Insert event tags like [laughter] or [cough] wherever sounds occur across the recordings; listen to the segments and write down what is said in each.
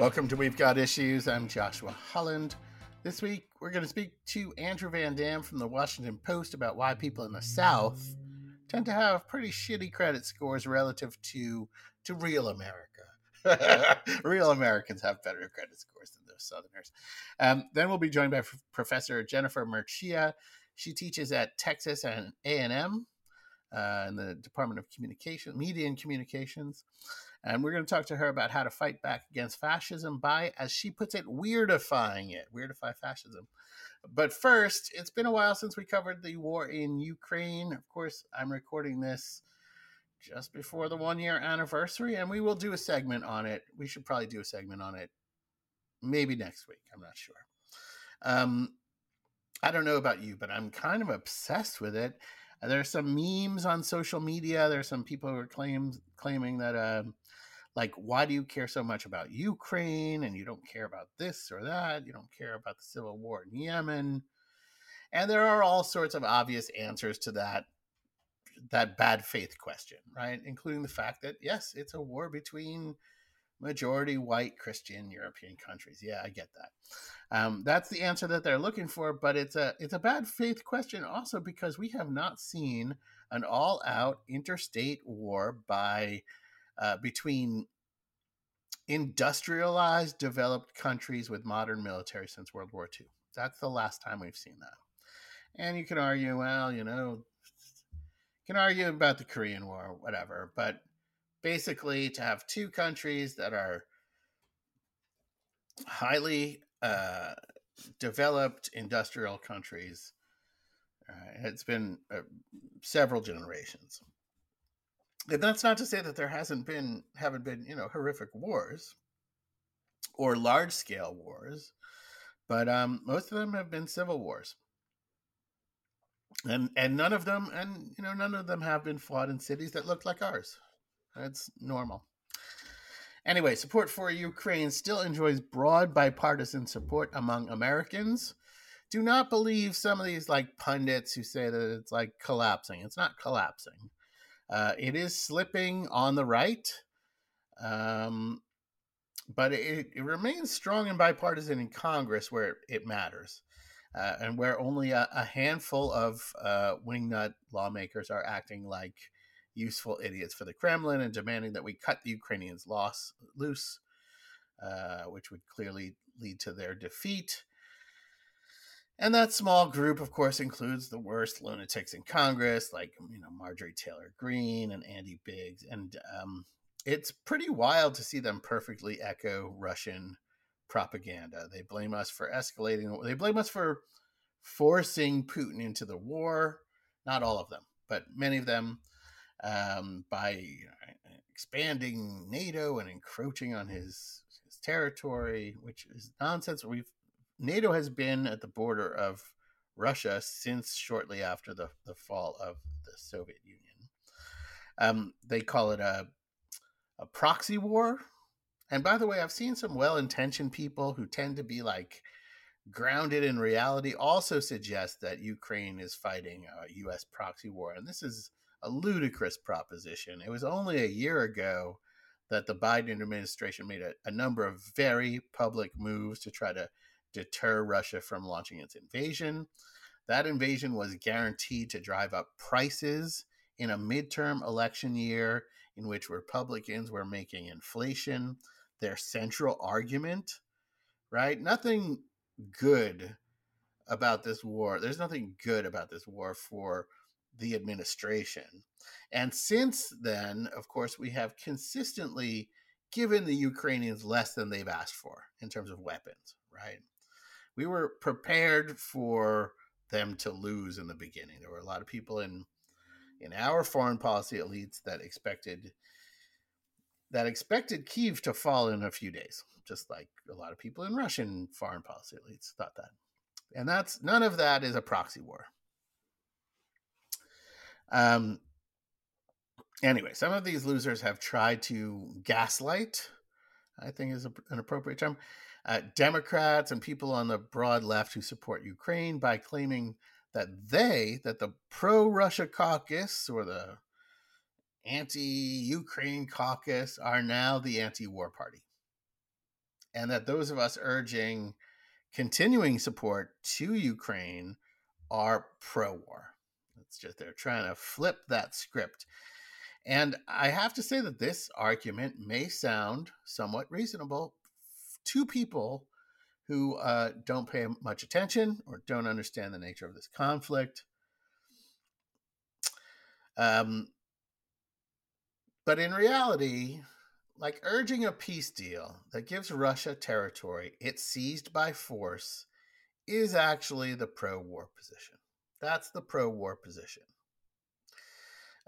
Welcome to We've Got Issues. I'm Joshua Holland. This week, we're going to speak to Andrew Van Dam from the Washington Post about why people in the South tend to have pretty shitty credit scores relative to to real America. [laughs] real Americans have better credit scores than those Southerners. Um, then we'll be joined by F- Professor Jennifer Mercieca. She teaches at Texas and A&M uh, in the Department of Communication, Media and Communications. And we're going to talk to her about how to fight back against fascism by, as she puts it, weirdifying it, weirdify fascism. But first, it's been a while since we covered the war in Ukraine. Of course, I'm recording this just before the one year anniversary, and we will do a segment on it. We should probably do a segment on it maybe next week. I'm not sure. Um, I don't know about you, but I'm kind of obsessed with it. There's some memes on social media. There's some people who are claims claiming that uh, like why do you care so much about ukraine and you don't care about this or that? You don't care about the civil war in yemen? And there are all sorts of obvious answers to that that bad faith question right? Including the fact that yes it's a war between majority white christian european countries. Yeah i get that. Um, that's the answer that they're looking for but it's a it's a bad faith question also because we have not seen an all out interstate war by uh, between industrialized developed countries with modern military since World War II. That's the last time we've seen that. And you can argue, well, you know, can argue about the Korean War, or whatever, but basically to have two countries that are highly uh, developed industrial countries, uh, it's been uh, several generations and that's not to say that there hasn't been haven't been you know horrific wars or large scale wars but um, most of them have been civil wars. And and none of them and you know none of them have been fought in cities that look like ours. That's normal. Anyway support for ukraine still enjoys broad bipartisan support among americans. Do not believe some of these like pundits who say that it's like collapsing. It's not collapsing uh, it is slipping on the right, um, but it, it, remains strong and bipartisan in Congress where it matters, uh, and where only a, a handful of uh, wingnut lawmakers are acting like useful idiots for the Kremlin and demanding that we cut the Ukrainians loss, loose, uh, which would clearly lead to their defeat. And that small group, of course, includes the worst lunatics in Congress, like you know Marjorie Taylor Greene and Andy Biggs, and um, it's pretty wild to see them perfectly echo Russian propaganda. They blame us for escalating. They blame us for forcing Putin into the war. Not all of them, but many of them, um, by expanding NATO and encroaching on his, his territory, which is nonsense. We've NATO has been at the border of Russia since shortly after the, the fall of the Soviet Union. Um, they call it a, a proxy war. And by the way, I've seen some well intentioned people who tend to be like grounded in reality also suggest that Ukraine is fighting a U.S. proxy war. And this is a ludicrous proposition. It was only a year ago that the Biden administration made a, a number of very public moves to try to deter Russia from launching its invasion. That invasion was guaranteed to drive up prices in a midterm election year in which Republicans were making inflation their central argument, right? Nothing good about this war. There's nothing good about this war for the administration. And since then, of course, we have consistently given the Ukrainians less than they've asked for in terms of weapons, right? We were prepared for them to lose in the beginning. There were a lot of people in in our foreign policy elites that expected that expected Kiev to fall in a few days, just like a lot of people in Russian foreign policy elites thought that. And that's none of that is a proxy war. Um anyway, some of these losers have tried to gaslight, I think is a, an appropriate term, uh, Democrats and people on the broad left who support Ukraine by claiming that they, that the pro Russia caucus or the anti Ukraine caucus are now the anti war party. and that those of us urging continuing support to Ukraine are pro war. It's just they're trying to flip that script. And I have to say that this argument may sound somewhat reasonable to people who uh, don't pay much attention or don't understand the nature of this conflict. Um, but in reality, like urging a peace deal that gives Russia territory it seized by force is actually the pro war position. That's the pro war position.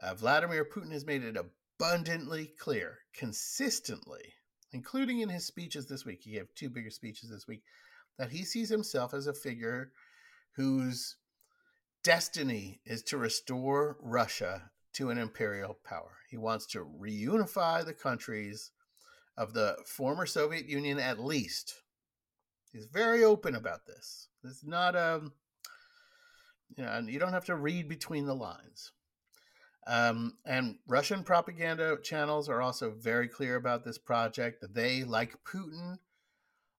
Uh, Vladimir Putin has made it abundantly clear, consistently, including in his speeches this week. He gave two bigger speeches this week, that he sees himself as a figure whose destiny is to restore Russia to an imperial power. He wants to reunify the countries of the former Soviet Union at least. He's very open about this. It's not a, um, you know, you don't have to read between the lines. Um, and Russian propaganda channels are also very clear about this project they, like Putin,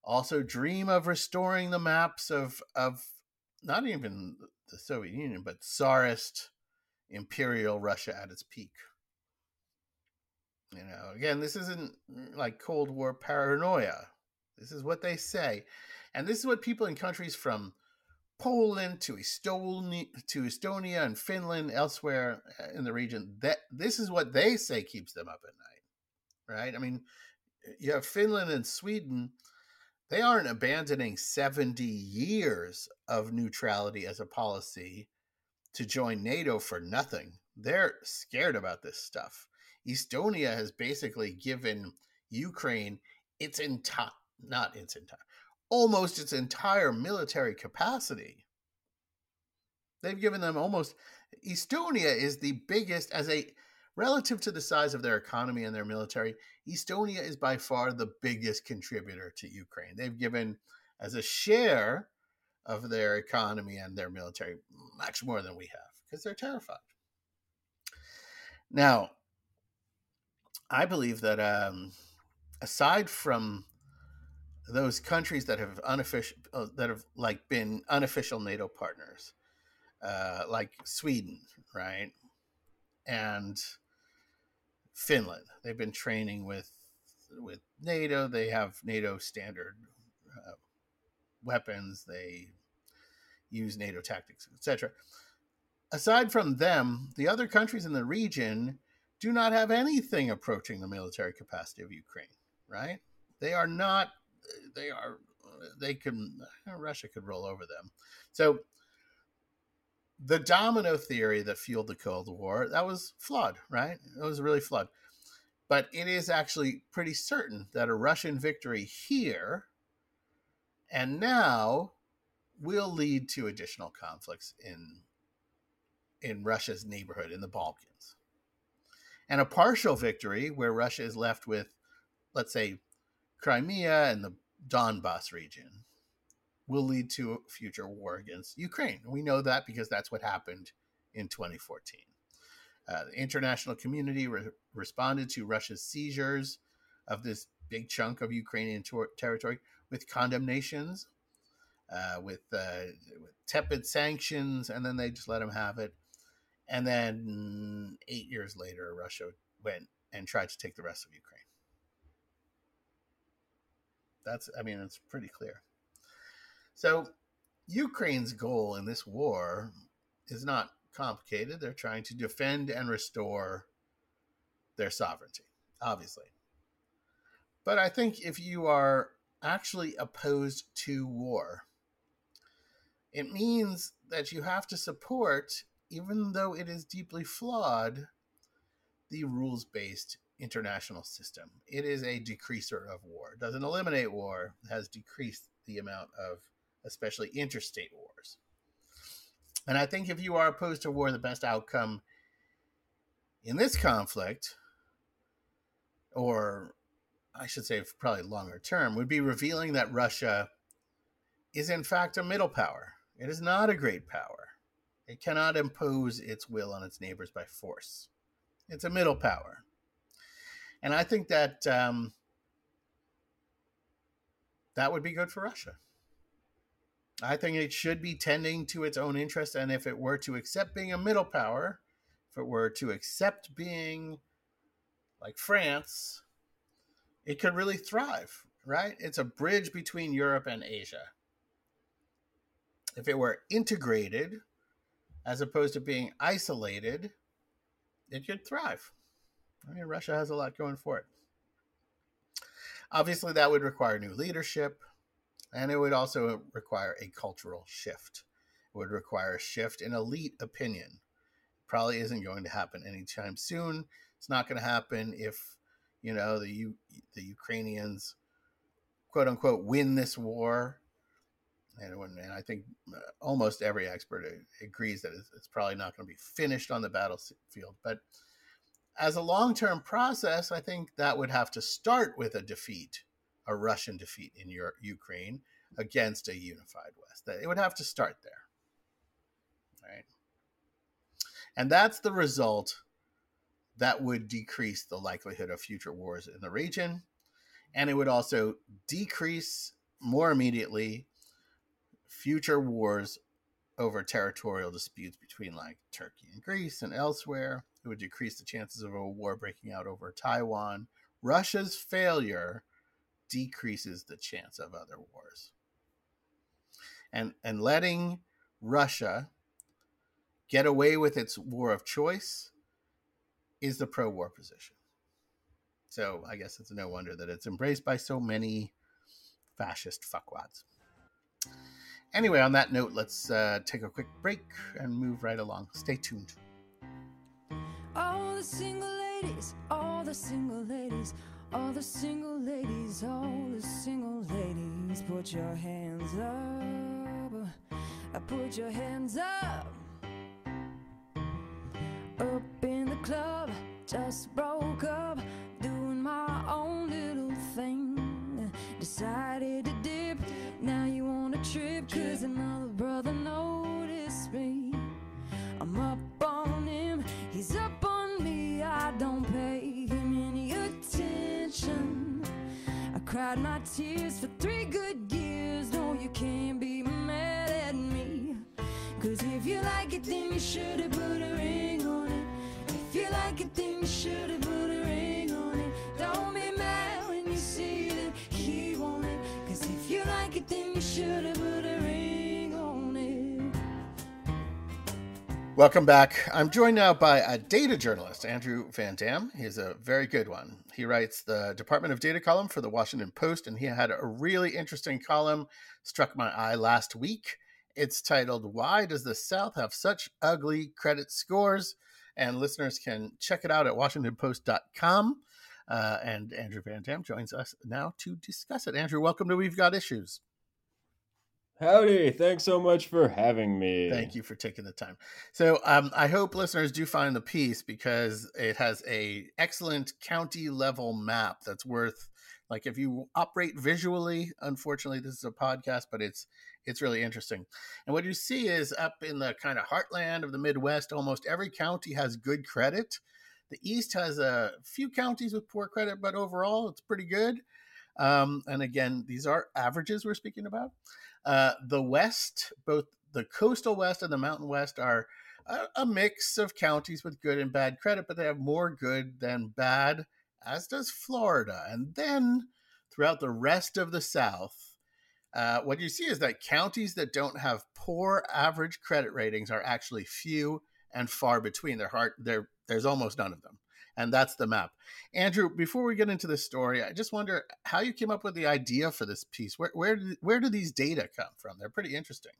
also dream of restoring the maps of of not even the Soviet Union, but Tsarist imperial Russia at its peak. You know, again, this isn't mm, like Cold War paranoia. This is what they say. And this is what people in countries from Poland to Estonia, to Estonia and Finland, elsewhere uh, in the region, that this is what they say keeps them up at night. Right? I mean, you have Finland and Sweden, they aren't abandoning 70 years of neutrality as a policy to join NATO for nothing. They're scared about this stuff. Estonia has basically given Ukraine its entire, not its entire, almost its entire military capacity. They've given them almost, Estonia is the biggest, as a, relative to the size of their economy and their military, Estonia is by far the biggest contributor to Ukraine. They've given, as a share of their economy and their military much more than we have because they're terrified. Now, I believe that um, aside from those countries that have unofficial uh, that have like been unofficial NATO partners, uh, like Sweden, right, and Finland, they've been training with with NATO. They have NATO standard uh, weapons. They use NATO tactics, etc. Aside from them, the other countries in the region do not have anything approaching the military capacity of Ukraine, right? They are not, they are, they can, uh, Russia could roll over them. So the domino theory that fueled the Cold War, that was flawed, right? It was really flawed. But it is actually pretty certain that a Russian victory here and now will lead to additional conflicts in in Russia's neighborhood in the Balkans. And a partial victory where Russia is left with let's say Crimea and the Donbas region will lead to a future war against Ukraine. We know that because that's what happened in 2014. Uh, the international community re- responded to Russia's seizures of this big chunk of Ukrainian ter- territory with condemnations, uh, with, uh, with tepid sanctions, and then they just let them have it. And then eight years later, Russia went and tried to take the rest of Ukraine. That's, I mean, it's pretty clear. So, Ukraine's goal in this war is not complicated. They're trying to defend and restore their sovereignty, obviously. But I think if you are actually opposed to war. It means that you have to support, even though it is deeply flawed, the rules based international system. It is a decreaser of war. It doesn't eliminate war, has decreased the amount of especially interstate wars. And I think if you are opposed to war, the best outcome in this conflict, or I should say, probably longer term, would be revealing that Russia is in fact a middle power. It is not a great power. It cannot impose its will on its neighbors by force. It's a middle power. And I think that um, that would be good for Russia. I think it should be tending to its own interest. And if it were to accept being a middle power, if it were to accept being like France, it could really thrive, right? It's a bridge between Europe and Asia. If it were integrated, as opposed to being isolated, it could thrive. I mean, Russia has a lot going for it. Obviously, that would require new leadership, and it would also require a cultural shift. It would require a shift in elite opinion. Probably isn't going to happen anytime soon. It's not going to happen if, you know, the U- the Ukrainians, quote unquote, win this war. And, when, and I think uh, almost every expert agrees that it's, it's probably not going to be finished on the battlefield. But as a long term process, I think that would have to start with a defeat a Russian defeat in Ukraine against a unified West. It would have to start there, right? And that's the result that would decrease the likelihood of future wars in the region, and it would also decrease more immediately future wars over territorial disputes between like Turkey and Greece and elsewhere. It would decrease the chances of a war breaking out over Taiwan. Russia's failure decreases the chance of other wars. And and letting Russia get away with its war of choice is the pro-war position. So I guess it's no wonder that it's embraced by so many fascist fuckwads. Anyway, on that note, let's uh, take a quick break and move right along. Stay tuned. All the single ladies, all the single ladies all the single ladies, all the single ladies, put your hands up. I put your hands up. Up in the club, just broke up, doing my own little thing. Decided to dip, now you want to trip, cause another brother noticed me. I'm up on him, he's up cried my tears for three good years. No, you can't be mad at me. Cause if you like it, then you should have put a ring on it. If you like it, then you should have put a ring on it. Don't be mad when you see that he won't it. Cause if you like it, then you should have put a ring on it. Welcome back. I'm joined now by a data journalist, Andrew Van Dam. He's a very good one. He writes the Department of Data column for the Washington Post, and he had a really interesting column struck my eye last week. It's titled "Why Does the South Have Such Ugly Credit Scores?" And listeners can check it out at WashingtonPost.com. Uh, and Andrew Van Dam joins us now to discuss it. Andrew, welcome to We've Got Issues. Howdy. Thanks so much for having me. Thank you for taking the time. So um, I hope listeners do find the piece because it has a excellent county level map that's worth like if you operate visually, unfortunately this is a podcast, but it's it's really interesting. And what you see is up in the kind of heartland of the Midwest, almost every county has good credit. The East has a few counties with poor credit, but overall it's pretty good. Um, and again, these are averages we're speaking about. Uh, the West, both the coastal West and the Mountain West, are a, a, mix of counties with good and bad credit, but they have more good than bad, as does Florida. And then throughout the rest of the South, uh, what you see is that counties that don't have poor average credit ratings are actually few and far between. They're hard, they're, there's almost none of them and that's the map. Andrew, before we get into the story, I just wonder how you came up with the idea for this piece. Where where where do these data come from? They're pretty interesting.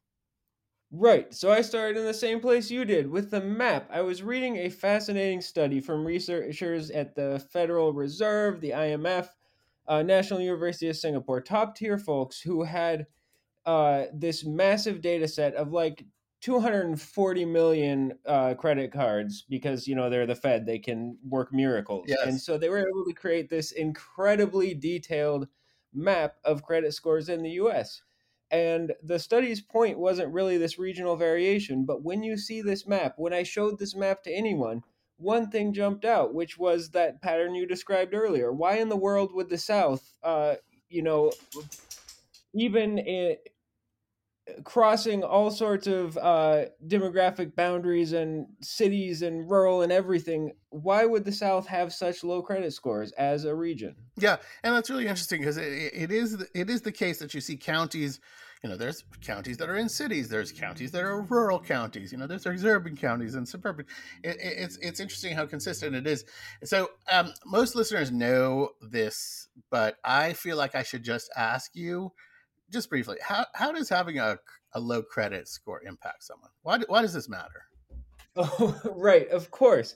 Right. So I started in the same place you did with the map. I was reading a fascinating study from researchers at the Federal Reserve, the IMF, uh, National University of Singapore, top tier folks who had uh, this massive data set of like 240 million uh, credit cards because you know they're the Fed; they can work miracles. Yes. And so they were able to create this incredibly detailed map of credit scores in the U.S. And the study's point wasn't really this regional variation, but when you see this map, when I showed this map to anyone, one thing jumped out, which was that pattern you described earlier. Why in the world would the South, uh, you know, even in, crossing all sorts of uh, demographic boundaries and cities and rural and everything, why would the South have such low credit scores as a region? Yeah, and that's really interesting because it, it is it is the case that you see counties. You know, there's counties that are in cities. There's counties that are rural counties. You know, there's, there's urban counties and suburban. It, it, it's it's interesting how consistent it is. So um, most listeners know this, but I feel like I should just ask you just briefly, how, how does having a, a low credit score impact someone? Why, why does this matter? Oh, [laughs] right, of course.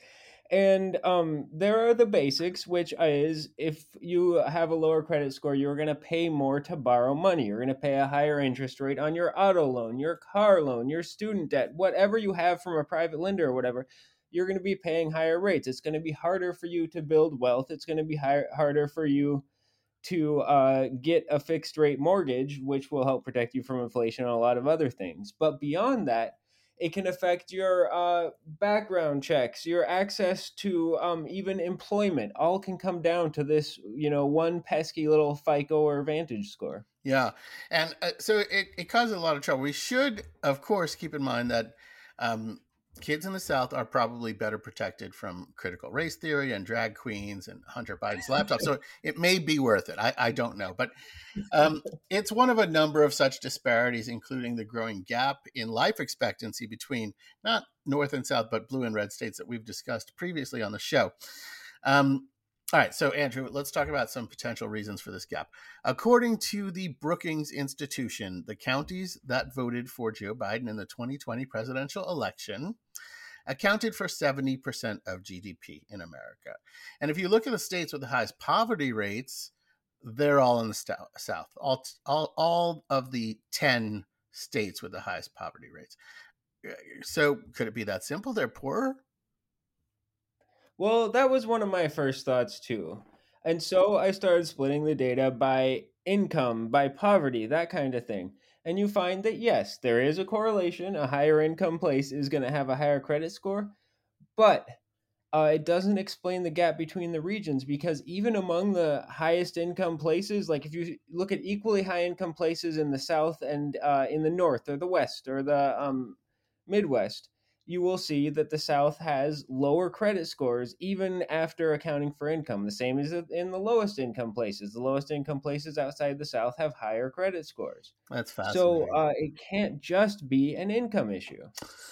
And um, there are the basics, which is if you have a lower credit score, you're going to pay more to borrow money. You're going to pay a higher interest rate on your auto loan, your car loan, your student debt, whatever you have from a private lender or whatever. You're going to be paying higher rates. It's going to be harder for you to build wealth. It's going to be higher, harder for you to uh, get a fixed rate mortgage, which will help protect you from inflation and a lot of other things. But beyond that, it can affect your uh, background checks, your access to um, even employment. All can come down to this, you know, one pesky little FICO or Vantage score. Yeah, and uh, so it, it causes a lot of trouble. We should, of course, keep in mind that um, kids in the South are probably better protected from critical race theory and drag queens and Hunter Biden's laptop. so it may be worth it. I, I don't know. But um, it's one of a number of such disparities, including the growing gap in life expectancy between not North and South, but blue and red states that we've discussed previously on the show. Um, all right, so Andrew, let's talk about some potential reasons for this gap. According to the Brookings Institution, the counties that voted for Joe Biden in the 2020 presidential election accounted for 70% of GDP in America. And if you look at the states with the highest poverty rates, they're all in the South. All, all, all of the 10 states with the highest poverty rates. So could it be that simple? They're poorer? Well, that was one of my first thoughts too. And so I started splitting the data by income, by poverty, that kind of thing. And you find that yes, there is a correlation. A higher income place is going to have a higher credit score, but uh, it doesn't explain the gap between the regions because even among the highest income places, like if you look at equally high income places in the South and uh, in the North or the West or the um, Midwest, you will see that the South has lower credit scores even after accounting for income. The same as in the lowest income places. The lowest income places outside the South have higher credit scores. That's fascinating. So uh, it can't just be an income issue.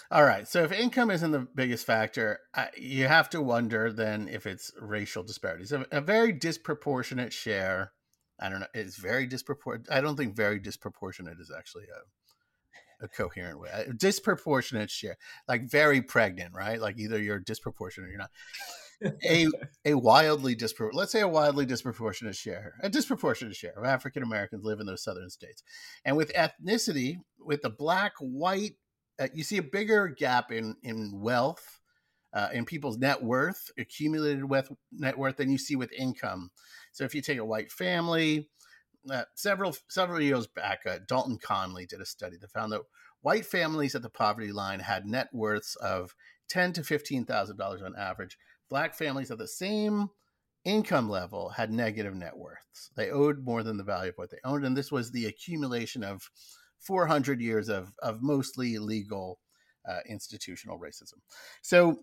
All right. So if income isn't the biggest factor, you have to wonder then if it's racial disparities. A, a very disproportionate share. I don't know. It's very disproportionate. I don't think very disproportionate is actually a a coherent way. A disproportionate share, like very pregnant, right? Like either you're disproportionate or you're not. a a wildly disproportionate, let's say a wildly disproportionate share, a disproportionate share of African Americans live in those southern states, and with ethnicity, with the black white, uh, you see a bigger gap in in wealth. Uh, in people's net worth, accumulated with net worth, than you see with income. So if you take a white family, uh, several several years back, uh, Dalton Conley did a study that found that white families at the poverty line had net worths of ten to fifteen thousand dollars on average. Black families at the same income level had negative net worths. They owed more than the value of what they owned, and this was the accumulation of 400 years of of mostly legal uh, institutional racism. So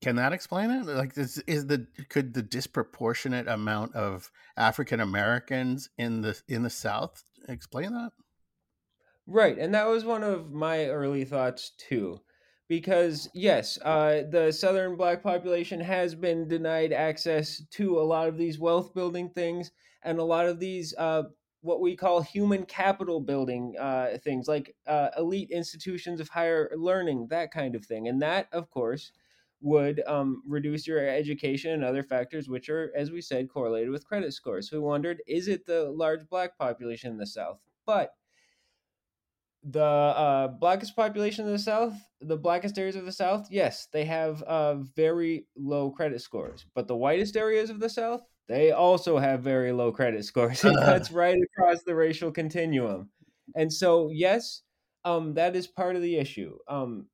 can that explain it? Like, is the could the disproportionate amount of African Americans in the in the South explain that? Right, and that was one of my early thoughts too, because yes, uh, the Southern Black population has been denied access to a lot of these wealth building things and a lot of these uh, what we call human capital building uh, things, like uh, elite institutions of higher learning, that kind of thing, and that, of course would um, reduce your education and other factors, which are, as we said, correlated with credit scores. So we wondered, is it the large black population in the South? But the uh, blackest population in the South, the blackest areas of the South, yes, they have uh, very low credit scores. But the whitest areas of the South, they also have very low credit scores. [laughs] It [laughs] cuts right across the racial continuum. And so, yes, um, that is part of the issue. Um,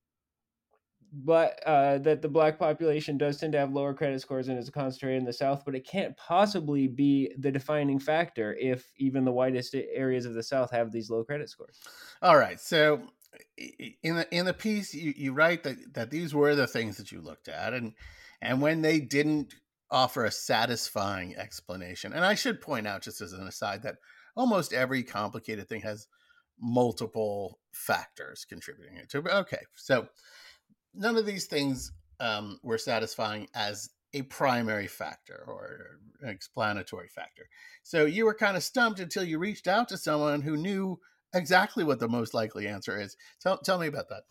but uh, that the black population does tend to have lower credit scores and is concentrated in the South, but it can't possibly be the defining factor if even the whitest areas of the South have these low credit scores. All right, so in the in the piece, you, you write that that these were the things that you looked at, and and when they didn't offer a satisfying explanation, and I should point out just as an aside that almost every complicated thing has multiple factors contributing to it. Okay, so none of these things um, were satisfying as a primary factor or an explanatory factor. So you were kind of stumped until you reached out to someone who knew exactly what the most likely answer is. Tell, tell me about that.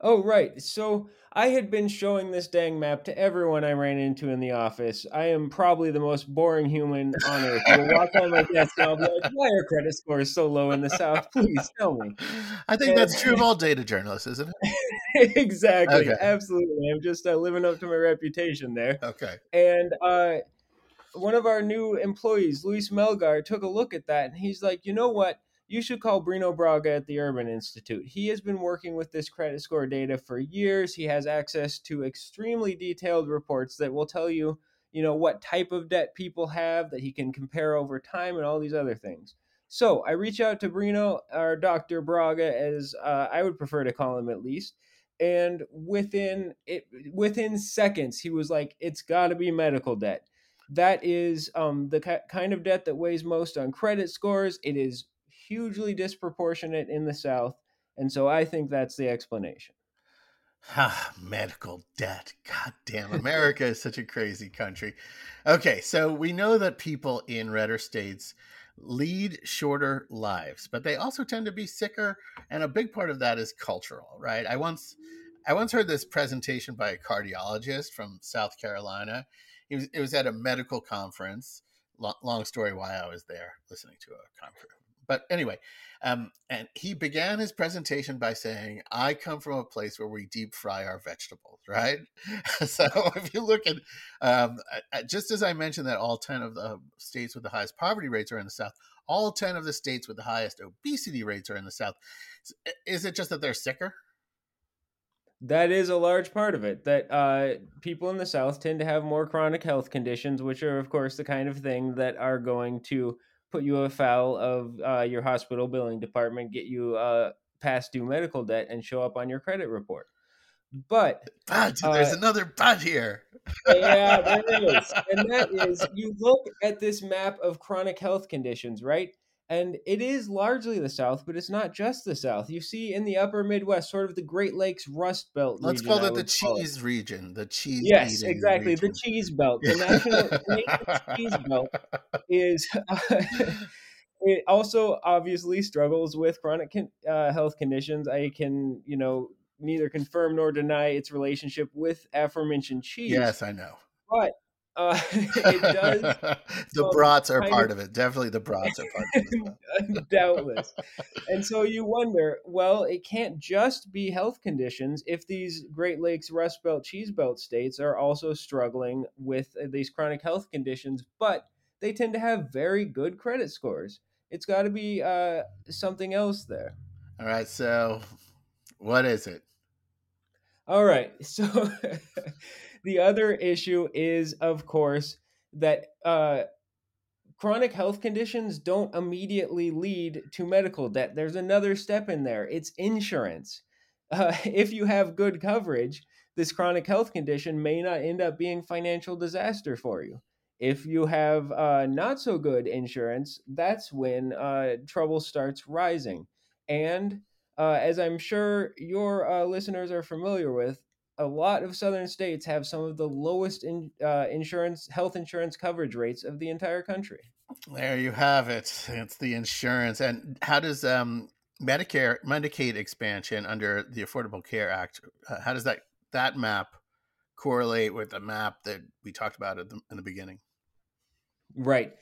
Oh, right. So I had been showing this dang map to everyone I ran into in the office. I am probably the most boring human on earth. You'll walk on my desk and I'll be like, why are credit scores so low in the South? Please tell me. [laughs] I think and, that's true of all data journalists, isn't it? [laughs] exactly. Okay. Absolutely. I'm just uh, living up to my reputation there. Okay. And uh, one of our new employees, Luis Melgar, took a look at that and he's like, you know what? You should call Breno Braga at the Urban Institute. He has been working with this credit score data for years. He has access to extremely detailed reports that will tell you, you know, what type of debt people have that he can compare over time and all these other things. So I reach out to Breno, or Dr. Braga, as uh, I would prefer to call him at least. And within it, within seconds, he was like, "It's got to be medical debt." That is um, the kind of debt that weighs most on credit scores. It is hugely disproportionate in the South. And so I think that's the explanation. Ah, medical debt. God damn, America is such a crazy country. Okay, so we know that people in redder states lead shorter lives, but they also tend to be sicker, and a big part of that is cultural, right? I once I once heard this presentation by a cardiologist from South Carolina. It was, it was at a medical conference. Long, long story why I was there listening to a conference but anyway, um, and he began his presentation by saying, "I come from a place where we deep fry our vegetables." [laughs] Right. so if you look at, um, just as I mentioned that all ten of the states with the highest poverty rates are in the South, all ten of the states with the highest obesity rates are in the South. Is it just that they're sicker? That is a large part of it. That uh, people in the South tend to have more chronic health conditions, which are, of course, the kind of thing that are going to put you afoul of uh, your hospital billing department, get you uh, past due medical debt, and show up on your credit report. But [laughs] but uh, there's another but here. yeah, there [laughs] is, and that is you look at this map of chronic health conditions, right? And it is largely the South, but it's not just the South. You see in the upper Midwest, sort of the Great Lakes Rust Belt. Let's region, call it the cheese it. region. The cheese. Yes, exactly. Region. The cheese belt. The [laughs] national cheese belt is. Uh, [laughs] it also obviously struggles with chronic uh, health conditions. I can, you know, neither confirm nor deny its relationship with aforementioned cheese. Yes, I know. But uh, [laughs] it does. [laughs] the um, brats are part of, of, it. Definitely, the brats are part of it. [laughs] Doubtless. and so you wonder, well, it can't just be health conditions if these Great Lakes Rust Belt Cheese Belt states are also struggling with uh, these chronic health conditions, but they tend to have very good credit scores. It's got to be uh, something else there. All right. So, what is it? All right. So the other issue is, of course, that uh, chronic health conditions don't immediately lead to medical debt. There's another step in there it's insurance. Uh, [laughs] if you have good coverage, this chronic health condition may not end up being financial disaster for you. If you have uh, not so good insurance, that's when uh, trouble starts rising. And uh, as I'm sure your uh, listeners are familiar with, a lot of southern states have some of the lowest in, uh, insurance health insurance coverage rates of the entire country. There you have it. It's the insurance. And how does um, Medicare Medicaid expansion under the Affordable Care Act? Uh, how does that that map correlate with the map that we talked about the, in the beginning? Right.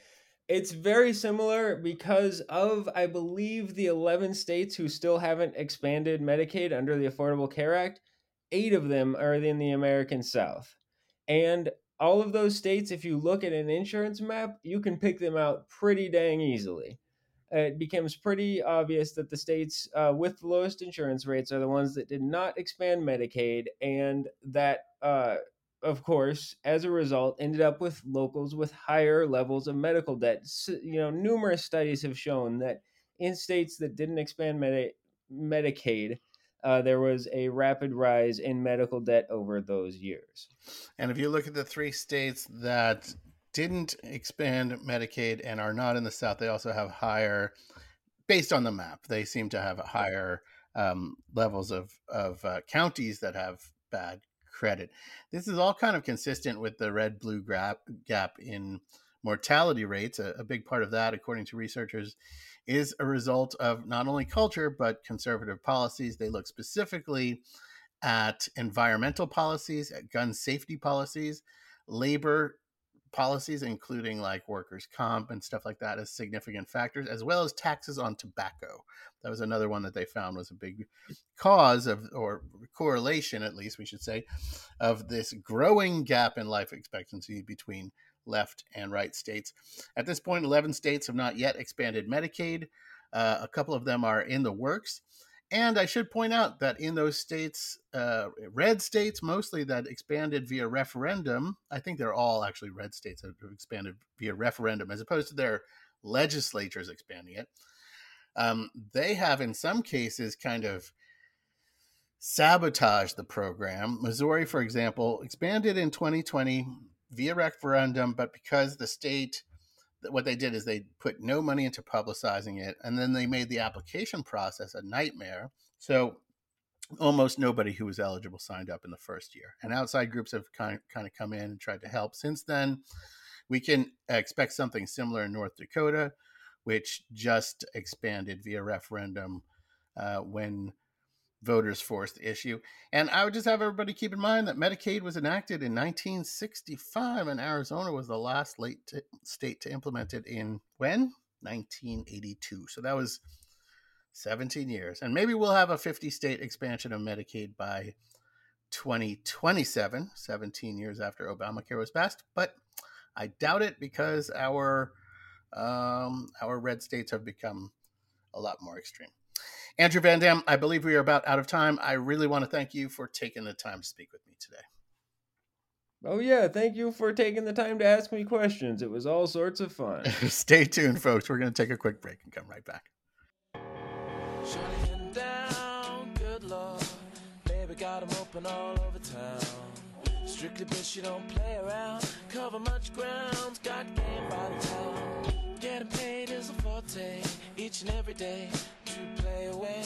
It's very similar because of, I believe, the 11 states who still haven't expanded Medicaid under the Affordable Care Act eight of them are in the American South. And all of those states, if you look at an insurance map, you can pick them out pretty dang easily. it becomes pretty obvious that the states uh, with the lowest insurance rates are the ones that did not expand Medicaid, and that, uh, of course, as a result, ended up with locals with higher levels of medical debt. So, you know, numerous studies have shown that in states that didn't expand Medi- Medicaid, uh, there was a rapid rise in medical debt over those years. And if you look at the three states that didn't expand Medicaid and are not in the South, they also have higher, based on the map, they seem to have higher um, levels of, of uh, counties that have bad credit. This is all kind of consistent with the red blue gap, gap in mortality rates. A, a big part of that, according to researchers, is a result of not only culture, but conservative policies. They look specifically at environmental policies, at gun safety policies, labor policies, including like workers' comp and stuff like that, as significant factors, as well as taxes on tobacco. That was another one that they found was a big cause of, or correlation, at least we should say, of this growing gap in life expectancy between left and right states. At this point, 11 states have not yet expanded Medicaid. Uh, a couple of them are in the works. And I should point out that in those states, uh, red states mostly that expanded via referendum, I think they're all actually red states that have expanded via referendum as opposed to their legislatures expanding it. Um, they have, in some cases, kind of sabotaged the program. Missouri, for example, expanded in 2020 via referendum, but because the state what they did is they put no money into publicizing it and then they made the application process a nightmare. So almost nobody who was eligible signed up in the first year and outside groups have kind of, kind of come in and tried to help. Since then we can expect something similar in north dakota which just expanded via referendum uh, when voters forced issue. And I would just have everybody keep in mind that Medicaid was enacted in 1965, and Arizona was the last late to, state to implement it in when? 1982. So that was 17 years. And maybe we'll have a 50 state expansion of Medicaid by 2027, 17 years after Obamacare was passed. But I doubt it because our um, our red states have become a lot more extreme. Andrew Van Dam, I believe we are about out of time. I really want to thank you for taking the time to speak with me today. Oh, yeah. Thank you for taking the time to ask me questions. It was all sorts of fun. [laughs] Stay tuned, folks. We're going to take a quick break and come right back. Down, good Lord. Baby got them open all over town. Strictly bitch, you don't play around. Cover much ground, got game by the town. Getting paid is a forte each and every day to play away.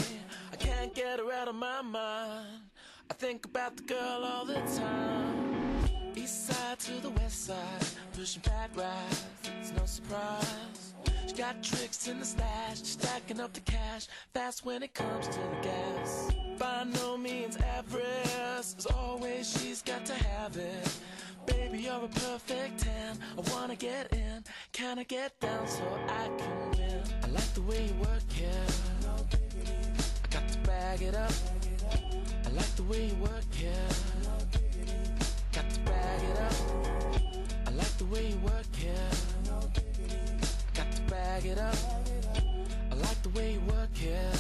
I can't get her out of my mind. I think about the girl all the time. East side to the west side, pushing fat rides, it's no surprise. She got tricks in the stash, stacking up the cash, fast when it comes to the gas. By no means average, as always she's got to have it. Baby, you're a perfect 10. I wanna get in. Can I get down so I can win? I like the way you work it. I got to bag it up. I like the way you work it. Got to bag it up. I like the way you work it. Got to bag it up. I like the way you work it.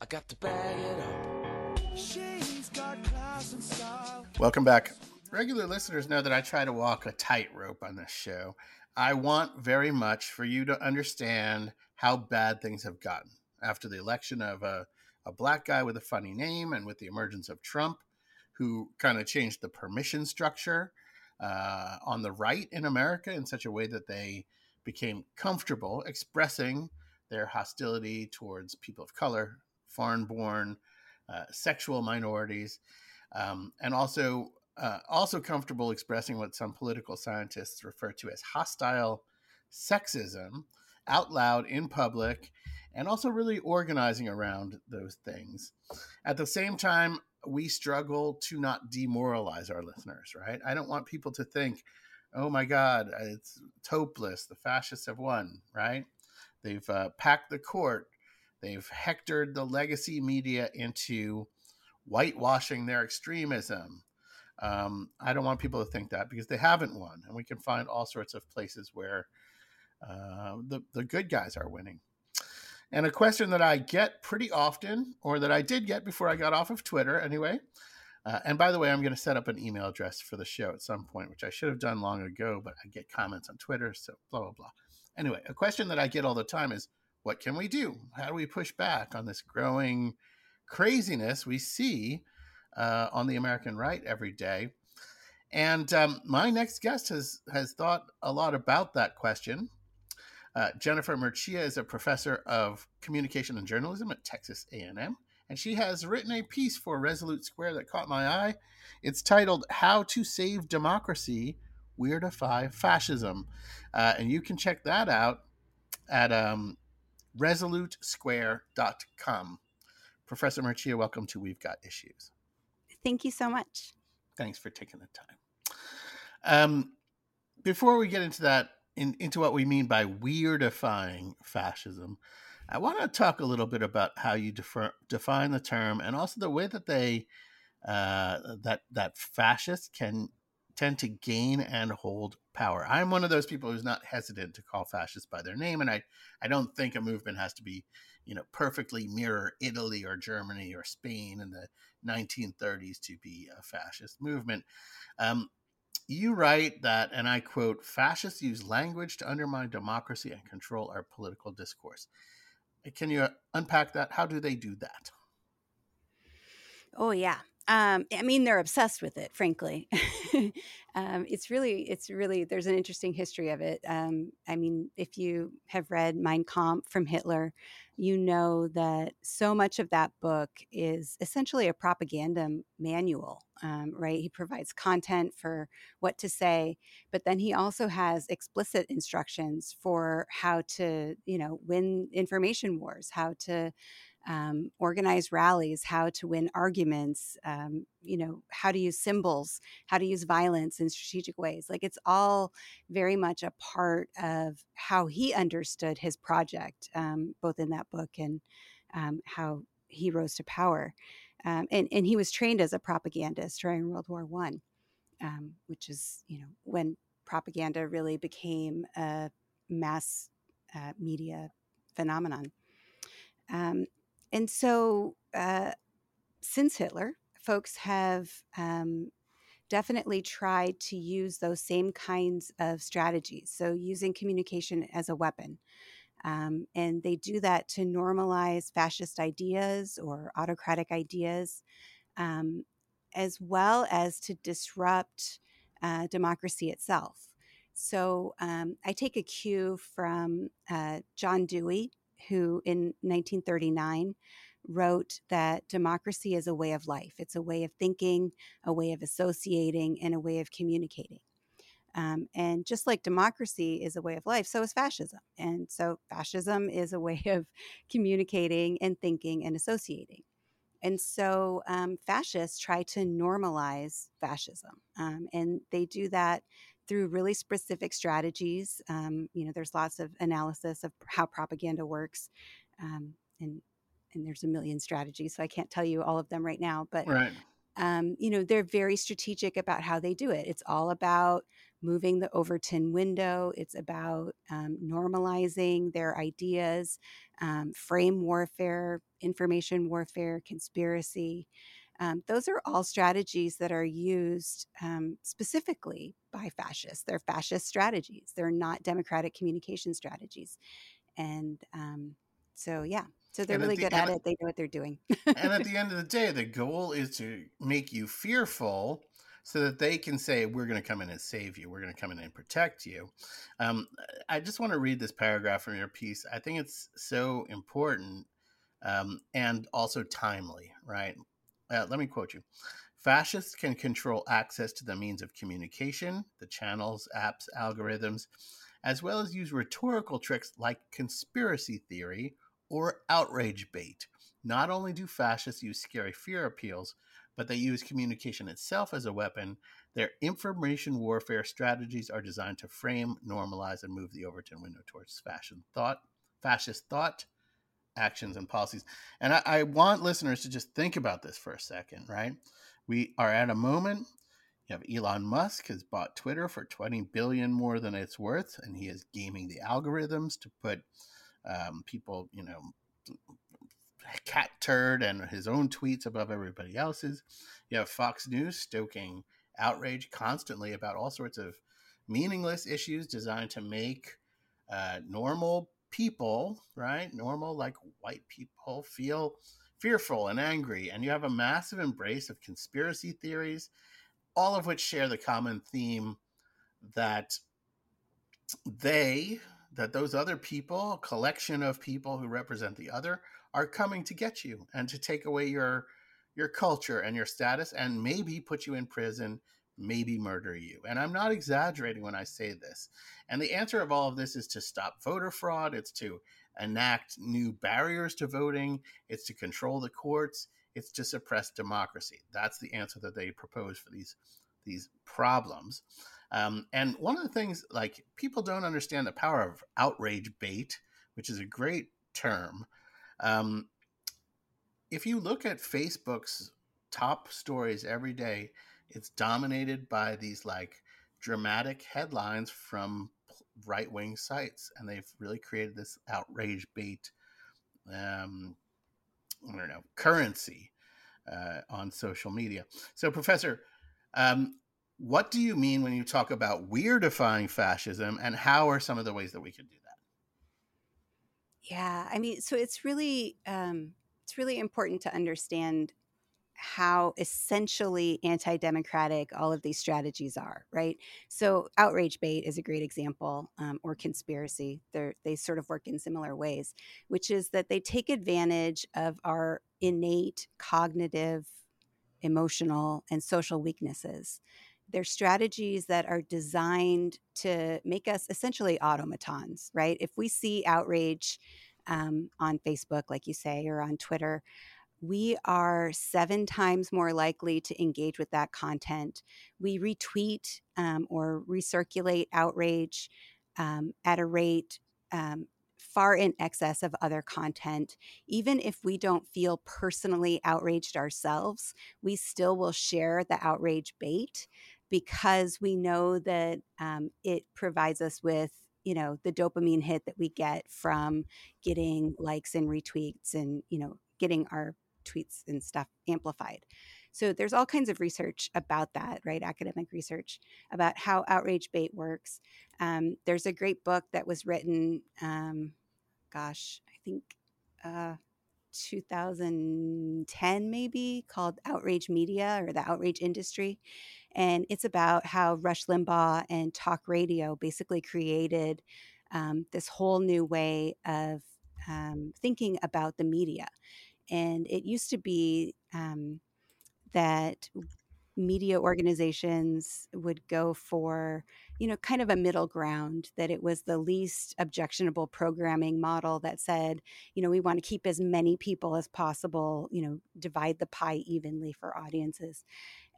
I got to bag it up. She's got class and style. Welcome back regular listeners know that I try to walk a tightrope on this show. I want very much for you to understand how bad things have gotten after the election of a, a black guy with a funny name and with the emergence of Trump, who kind of changed the permission structure uh, on the right in America in such a way that they became comfortable expressing their hostility towards people of color, foreign born, uh, sexual minorities, um, and also uh, also comfortable expressing what some political scientists refer to as hostile sexism out loud in public and also really organizing around those things. At the same time, we struggle to not demoralize our listeners, right? I don't want people to think, oh my God, it's, hopeless. The fascists have won, right? They've uh, packed the court. They've hectored the legacy media into whitewashing their extremism. Um, I don't want people to think that because they haven't won, and we can find all sorts of places where uh, the the good guys are winning. And a question that I get pretty often, or that I did get before I got off of Twitter, anyway. Uh, and by the way, I'm going to set up an email address for the show at some point, which I should have done long ago, but I get comments on Twitter, so blah blah blah. Anyway, a question that I get all the time is, what can we do? How do we push back on this growing craziness we see uh, on the American right every day? And um, my next guest has has thought a lot about that question. Uh, Jennifer Mercieca is a professor of communication and journalism at Texas A&M, and she has written a piece for Resolute Square that caught my eye. It's titled "How to Save Democracy: Weirdify Fascism," uh, and you can check that out at um, resolutesquare.com. Professor Mercieca, welcome to We've Got Issues. Thank you so much. Thanks for taking the time. Um, before we get into that, in, into what we mean by weirdifying fascism, I want to talk a little bit about how you defer, define the term and also the way that they uh, that that fascists can tend to gain and hold power. I'm one of those people who's not hesitant to call fascists by their name, and I I don't think a movement has to be you know perfectly mirror Italy or Germany or Spain and the 1930s to be a fascist movement. Um, you write that, and I quote, fascists use language to undermine democracy and control our political discourse. Can you unpack that? How do they do that? Oh, yeah. Um, I mean, they're obsessed with it, frankly. [laughs] um, it's really, it's really, there's an interesting history of it. Um, I mean, if you have read Mein Kampf from Hitler, you know that so much of that book is essentially a propaganda manual, um, right? He provides content for what to say, but then he also has explicit instructions for how to, you know, win information wars, how to um, organize rallies, how to win arguments, um, you know, how to use symbols, how to use violence in strategic ways. Like it's all very much a part of how he understood his project, um, both in that book and um, how he rose to power. Um, and, and he was trained as a propagandist during World War One, um, which is, you know, when propaganda really became a mass uh, media phenomenon. Um, and so, uh, since Hitler, folks have um, definitely tried to use those same kinds of strategies. So, using communication as a weapon. Um, and they do that to normalize fascist ideas or autocratic ideas, um, as well as to disrupt uh, democracy itself. So um, I take a cue from uh, John Dewey, who in 1939 wrote that democracy is a way of life. It's a way of thinking, a way of associating, and a way of communicating. Um, and just like democracy is a way of life, so is fascism. And so fascism is a [laughs] way of communicating and thinking and associating. And so um, fascists try to normalize fascism. Um, and they do that through really specific strategies. Um, you know, there's lots of analysis of how propaganda works, um, and and there's a million strategies. So I can't tell you all of them right now, but right. um, you know, they're very strategic about how they do it. It's all about moving the Overton window. It's about um, normalizing their ideas, um, frame warfare, information warfare, conspiracy. Um, those are all strategies that are used um, specifically by fascists. They're fascist strategies. They're not democratic communication strategies. And um, so, yeah, so they're really the, good at it. They know what they're doing. and at [laughs] the end of the day, the goal is to make you fearful so that they can say, We're going to come in and save you. We're going to come in and protect you. Um, I just want to read this paragraph from your piece. I think it's so important um, and also timely, right? Uh, let me quote you. Fascists can control access to the means of communication, the channels, apps, algorithms, as well as use rhetorical tricks like conspiracy theory or outrage bait. Not only do fascists use scary fear appeals, but they use communication itself as a weapon. Their information warfare strategies are designed to frame, normalize, and move the Overton window towards fascist thought, fascist thought, actions and policies. And I, I, want listeners to just think about this for a second, right? We are at a moment You have Elon Musk has bought Twitter for 20 billion more than it's worth, and he is gaming the algorithms to put um, people, you know, cat turd and his own tweets above everybody else's. You have Fox News stoking outrage constantly about all sorts of meaningless issues designed to make uh, normal people, right, normal like white people, feel fearful and angry. And you have a massive embrace of conspiracy theories, all of which share the common theme that they, that those other people, a collection of people who represent the other, are coming to get you and to take away your your culture and your status and maybe put you in prison maybe murder you and i'm not exaggerating when i say this and the answer of all of this is to stop voter fraud it's to enact new barriers to voting it's to control the courts it's to suppress democracy. That's the answer that they propose for these these problems. Um, and one of the things like people don't understand the power of outrage bait which is a great term. Um, if you look at Facebook's top stories every day, it's dominated by these like dramatic headlines from right wing sites, and they've really created this outrage bait. Um, I don't know currency uh, on social media. So, Professor, um, what do you mean when you talk about weirdifying fascism, and how are some of the ways that we can do that? Yeah, I mean, so it's really um, it's really important to understand how essentially anti-democratic all of these strategies are, right? So outrage bait is a great example, um, or conspiracy. They they sort of work in similar ways, which is that they take advantage of our innate cognitive, emotional, and social weaknesses. They're strategies that are designed to make us essentially automatons, right? If we see outrage um, on Facebook, like you say, or on Twitter, we are seven times more likely to engage with that content. We retweet um, or recirculate outrage um, at a rate um, far in excess of other content. Even if we don't feel personally outraged ourselves, we still will share the outrage bait because we know that um, it provides us with you know the dopamine hit that we get from getting likes and retweets and you know getting our tweets and stuff amplified. So there's all kinds of research about that right? Academic research about how outrage bait works. Um, there's a great book that was written um, gosh i think uh, 2010 maybe called outrage media or the outrage industry. And it's about how Rush Limbaugh and talk radio basically created um, this whole new way of um, thinking about the media. And it used to be um, that media organizations would go for you know kind of a middle ground that it was the least objectionable programming model that said you know we want to keep as many people as possible you know divide the pie evenly for audiences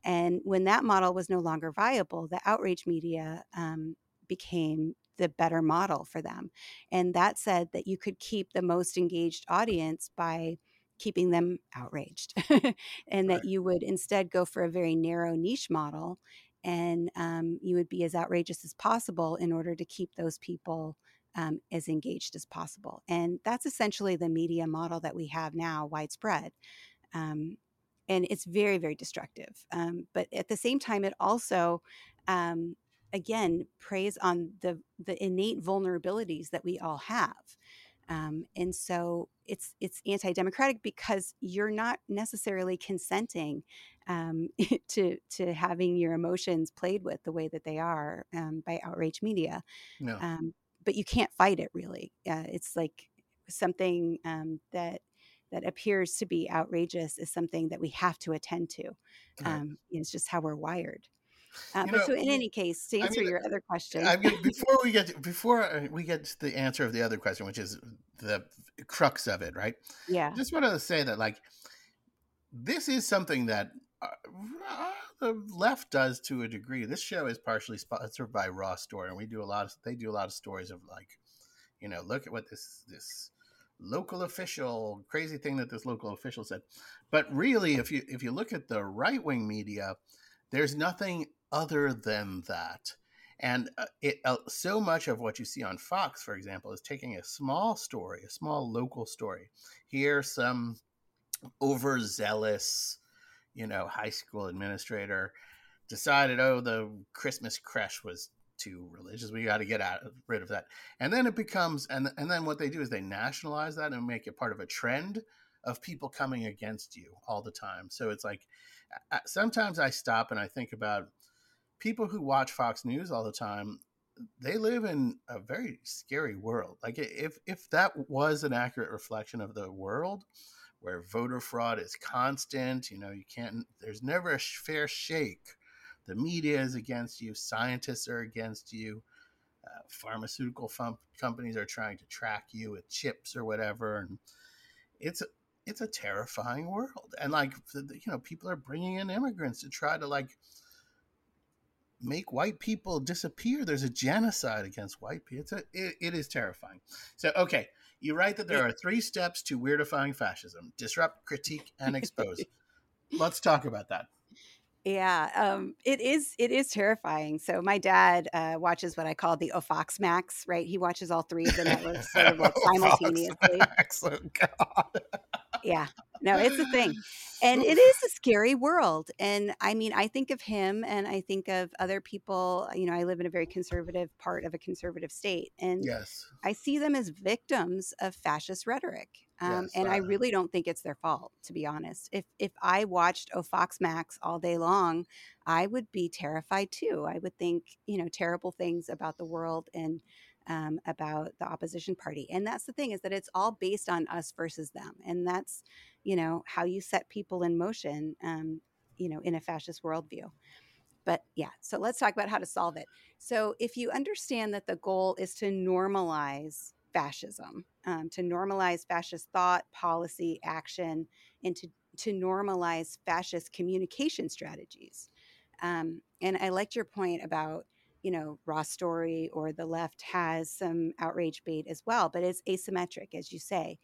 and when that model was no longer viable, the outrage media um, became the better model for them. And that said that you could keep the most engaged audience by keeping them outraged, [laughs] and that you would instead go for a very narrow niche model and um, you would be as outrageous as possible in order to keep those people um, as engaged as possible. And that's essentially the media model that we have now widespread. Um, and it's very very destructive um, but at the same time it also um, again preys on the the innate vulnerabilities that we all have um, and so it's it's anti-democratic because you're not necessarily consenting um, [laughs] to to having your emotions played with the way that they are um, by outrage media No. um, but you can't fight it really uh, it's like something um, that that appears to be outrageous is something that we have to attend to. Right. Um, it's just how we're wired. Uh, but know, so, in any case, to I answer mean, your other question, I mean, before we get to, before uh, we get to the answer of the other question, which is the crux of it, right? yeah, I just want to say that like this is something that uh, the left does to a degree. This show is partially sponsored by Raw Story, and we do a lot of they do a lot of stories of like, you know, look at what this this local official crazy thing that this local official said. But really, if you if you look at the right wing media, there's nothing other than that. And uh, it, uh, so much of what you see on Fox, for example, is taking a small story, a small local story. Here, some overzealous, you know, high school administrator decided, oh, the Christmas creche was too religious. We got to get out rid of that. And then it becomes, and and then what they do is they nationalize that and make it part of a trend of people coming against you all the time. So it's like sometimes I stop and I think about people who watch Fox News all the time. They live in a very scary world. Like if if that was an accurate reflection of the world, where voter fraud is constant, you know, you can't. There's never a fair shake. The media is against you. Scientists are against you. Uh, pharmaceutical fum- companies are trying to track you with chips or whatever, and it's it's a terrifying world. And like you know, people are bringing in immigrants to try to like make white people disappear. There's a genocide against white people. It's a, it, it is terrifying. So okay, you write that there are three steps to weirdifying fascism: disrupt, critique, [laughs] and expose. Let's talk about that. Yeah, um, it is. It is terrifying. So my dad uh, watches what I call the Ofox Max. Right, he watches all three of the networks [laughs] sort of like simultaneously. oh God. Yeah, no, it's a thing, [laughs] and it is a scary world. And I mean, I think of him, and I think of other people. You know, I live in a very conservative part of a conservative state, and yes, I see them as victims of fascist rhetoric. Um, Yes, and I uh, really don't think it's their fault, to be honest. If if I watched Oh Fox Max all day long, I would be terrified too. I would think, you know, terrible things about the world and um, about the opposition party. And that's the thing is that it's all based on us versus them, and that's, you know, how you set people in motion, um, you know, in a fascist worldview. But yeah, so let's talk about how to solve it. So if you understand that the goal is to normalize fascism, um, to normalize fascist thought, policy, action, and to, to normalize fascist communication strategies. Um, and I liked your point about, you know, Raw Story or the left has some outrage bait as well, but it's asymmetric, as you say.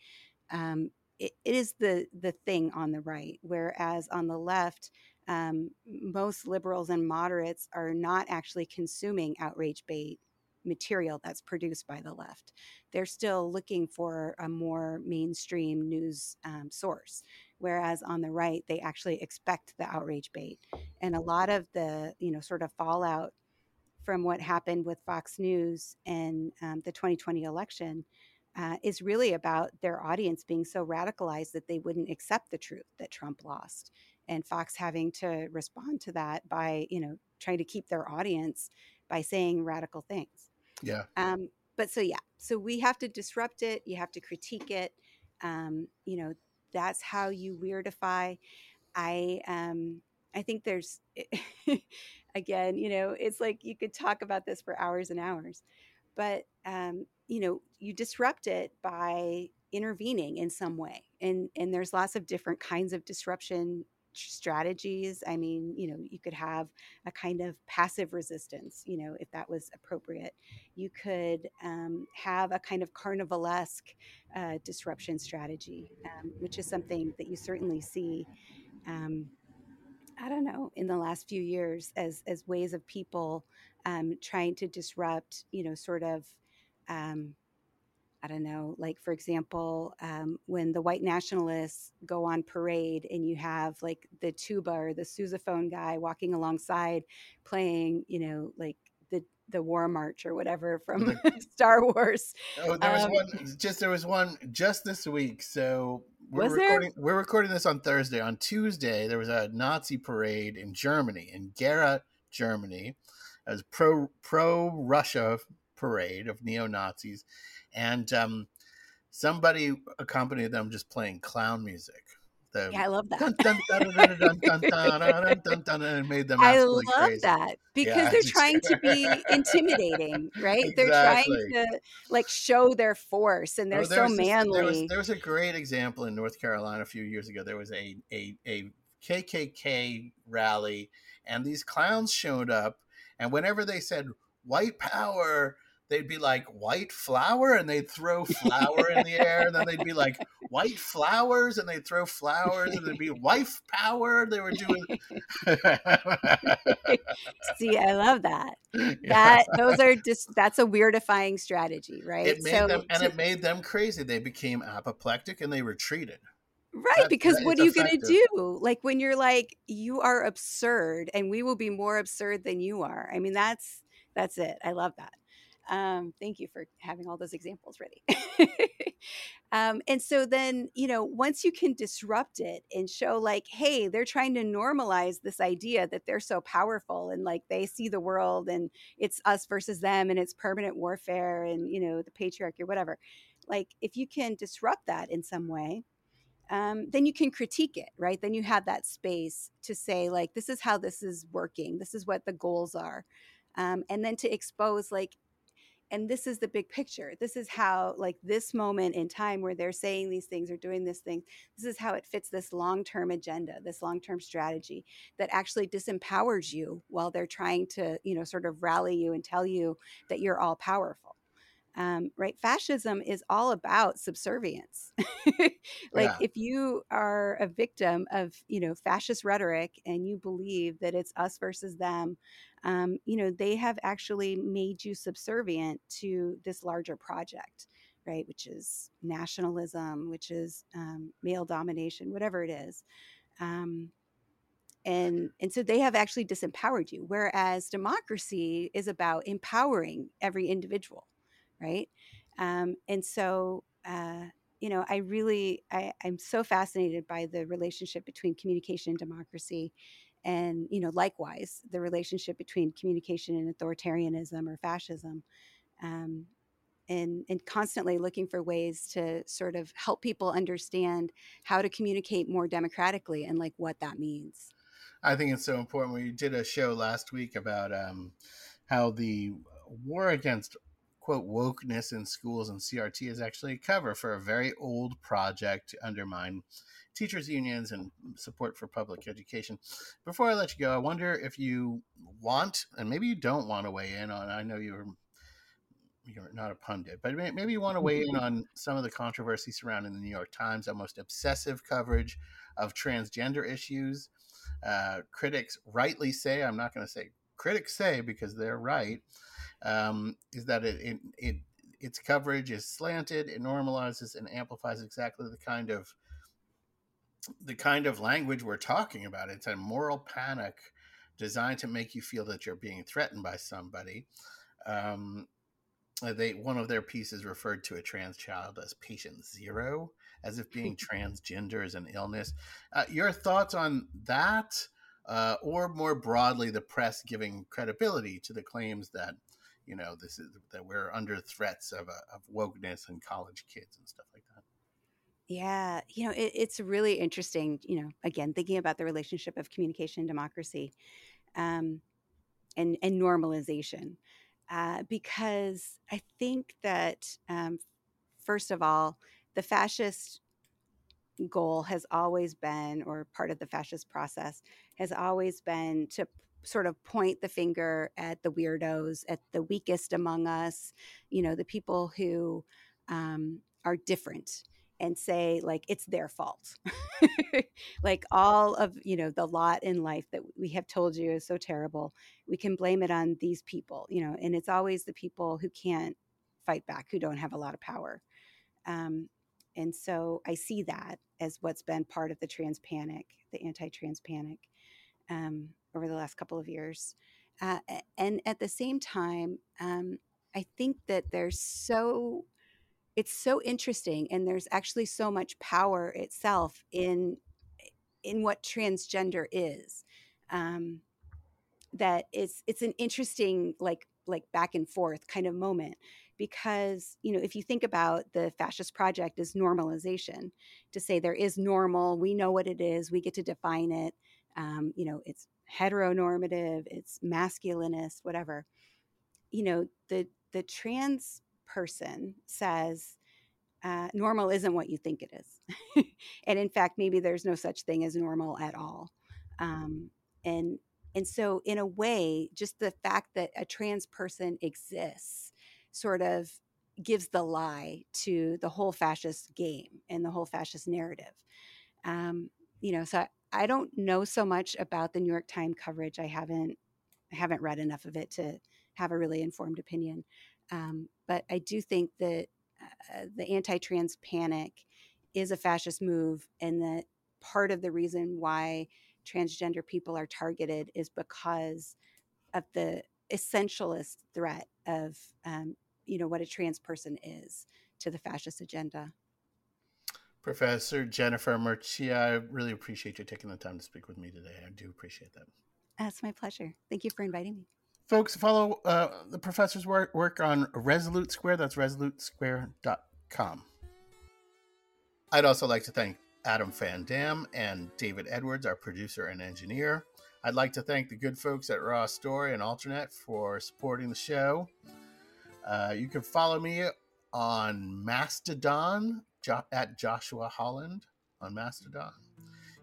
Um, it, it is the the thing on the right, whereas on the left, um, most liberals and moderates are not actually consuming outrage bait material that's produced by the left. They're still looking for a more mainstream news um, source, whereas on the right, they actually expect the outrage bait. And a lot of the, you know, sort of fallout from what happened with Fox News and um, the 2020 election uh, is really about their audience being so radicalized that they wouldn't accept the truth that Trump lost, and Fox having to respond to that by, you know, trying to keep their audience by saying radical things. Yeah. Um, but so yeah, so we have to disrupt it. You have to critique it. Um, you know, that's how you weirdify. I um, I think there's [laughs] again, you know, it's like you could talk about this for hours and hours, but um, you know, you disrupt it by intervening in some way, and and there's lots of different kinds of disruption strategies. I mean, you know, you could have a kind of passive resistance, you know, if that was appropriate. You could um, have a kind of carnivalesque uh, disruption strategy, um, which is something that you certainly see. Um, I don't know in the last few years as as ways of people um, trying to disrupt, you know, sort of. Um, I don't know, like for example, um, when the white nationalists go on parade and you have like the tuba or the sousaphone guy walking alongside playing, you know, like the the war march or whatever from [laughs] [laughs] Star Wars. Oh, there was Um, one. Just there was one just this week. So we're Was there? recording. We're recording this on Thursday. On Tuesday, there was a Nazi parade in Germany, in Gera, Germany, as pro pro Russia parade of neo Nazis, and um, somebody accompanied them just playing clown music. The, yeah, I love that. And made them. I love crazy. that because yeah. they're trying to be intimidating, right? Exactly. They're trying to like show their force, and they're oh, so manly. There was, there was a great example in North Carolina a few years ago. There was a a a KKK rally, and these clowns showed up, and whenever they said "white power," they'd be like white flower, and they'd throw [laughs] flour in the air. And then they'd be like white flowers and they'd throw flowers and there'd be wife power. They were doing. [laughs] See, I love that. [laughs] Yeah. That those are just that's a weirdifying strategy, right? It made so them, and it made them crazy. They became apoplectic and they retreated. Right, That- because that what is are you going to do? Like when you're like you are absurd and we will be more absurd than you are. I mean that's that's it. I love that. Um, thank you for having all those examples ready. [laughs] um, and so then, you know, once you can disrupt it and show like, hey, they're trying to normalize this idea that they're so powerful and like they see the world and it's us versus them and it's permanent warfare and you know the patriarchy or whatever. Like if you can disrupt that in some way, um, then you can critique it, right? Then you have that space to say, like, this is how this is working. This is what the goals are. Um, and then to expose, like, and this is the big picture. This is how, like, this moment in time where they're saying these things or doing this thing, this is how it fits this long term agenda, this long term strategy that actually disempowers you while they're trying to, you know, sort of rally you and tell you that you're all powerful. Um, right? Fascism is all about subservience. [laughs] like Yeah. if you are a victim of you know fascist rhetoric and you believe that it's us versus them um, you know they have actually made you subservient to this larger project right which is nationalism which is um, male domination whatever it is um, and and so they have actually disempowered you whereas democracy is about empowering every individual right? Um, and so uh, you know i really I, i'm so fascinated by the relationship between communication and democracy and you know likewise the relationship between communication and authoritarianism or fascism um, and and constantly looking for ways to sort of help people understand how to communicate more democratically and like what that means I think it's so important. We did a show last week about um, how the war against quote wokeness in schools and CRT is actually a cover for a very old project to undermine teachers unions and support for public education. Before I let you go, I wonder if you want, and maybe you don't want to weigh in on. I know you're you're not a pundit, but maybe you want to weigh in [laughs] on some of the controversy surrounding the New York Times almost obsessive coverage of transgender issues. Uh, critics rightly say, I'm not going to say critics say because they're right, um, is that it, it, it its coverage is slanted, it normalizes and amplifies exactly the kind of the kind of language we're talking about. It's a moral panic designed to make you feel that you're being threatened by somebody. Um, uh, they one of their pieces referred to a trans child as patient zero, as if being [laughs] transgender is an illness. Uh, your thoughts on that, uh, or more broadly, the press giving credibility to the claims that you know this is that we're under threats of uh, of wokeness and college kids and stuff like that. Yeah, you know, it, it's really interesting, you know, again, thinking about the relationship of communication and democracy um, and, and normalization. Uh, because I think that, um, first of all, the fascist goal has always been, or part of the fascist process has always been to sort of point the finger at the weirdos, at the weakest among us, you know, the people who um, are different and say like it's their fault. [laughs] Like all of you know the lot in life that we have told you is so terrible we can blame it on these people you know and it's always the people who can't fight back who don't have a lot of power. Um, and so i see that as what's been part of the trans panic the anti-trans panic um, over the last couple of years uh, and at the same time um, i think that there's so it's so interesting and there's actually so much power itself in in what transgender is um that it's it's an interesting like like back and forth kind of moment because you know if you think about the fascist project as normalization to say there is normal we know what it is we get to define it um, you know it's heteronormative it's masculinist whatever. You know the the trans person says uh, normal isn't what you think it is. [laughs] And in fact maybe there's no such thing as normal at all. Um, and and so in a way just the fact that a trans person exists sort of gives the lie to the whole fascist game and the whole fascist narrative. Um, you know, so I, don't know so much about the New York Times coverage. I haven't I haven't read enough of it to have a really informed opinion. Um, but I do think that uh, the anti-trans panic is a fascist move, and that part of the reason why transgender people are targeted is because of the essentialist threat of um, you know what a trans person is to the fascist agenda. Professor Jennifer Mercieca, I really appreciate you taking the time to speak with me today. I do appreciate that. That's my pleasure. Thank you for inviting me. Folks, follow uh, the professor's work, work on Resolute Square. That's resolutesquare.com. I'd also like to thank Adam Van Dam and David Edwards, our producer and engineer. I'd like to thank the good folks at Raw Story and Alternet for supporting the show. Uh, you can follow me on Mastodon jo- at Joshua Holland on Mastodon.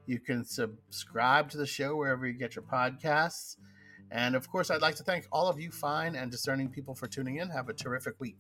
You can subscribe to the show wherever you get your podcasts. And of course, I'd like to thank all of you fine and discerning people for tuning in. Have a terrific week.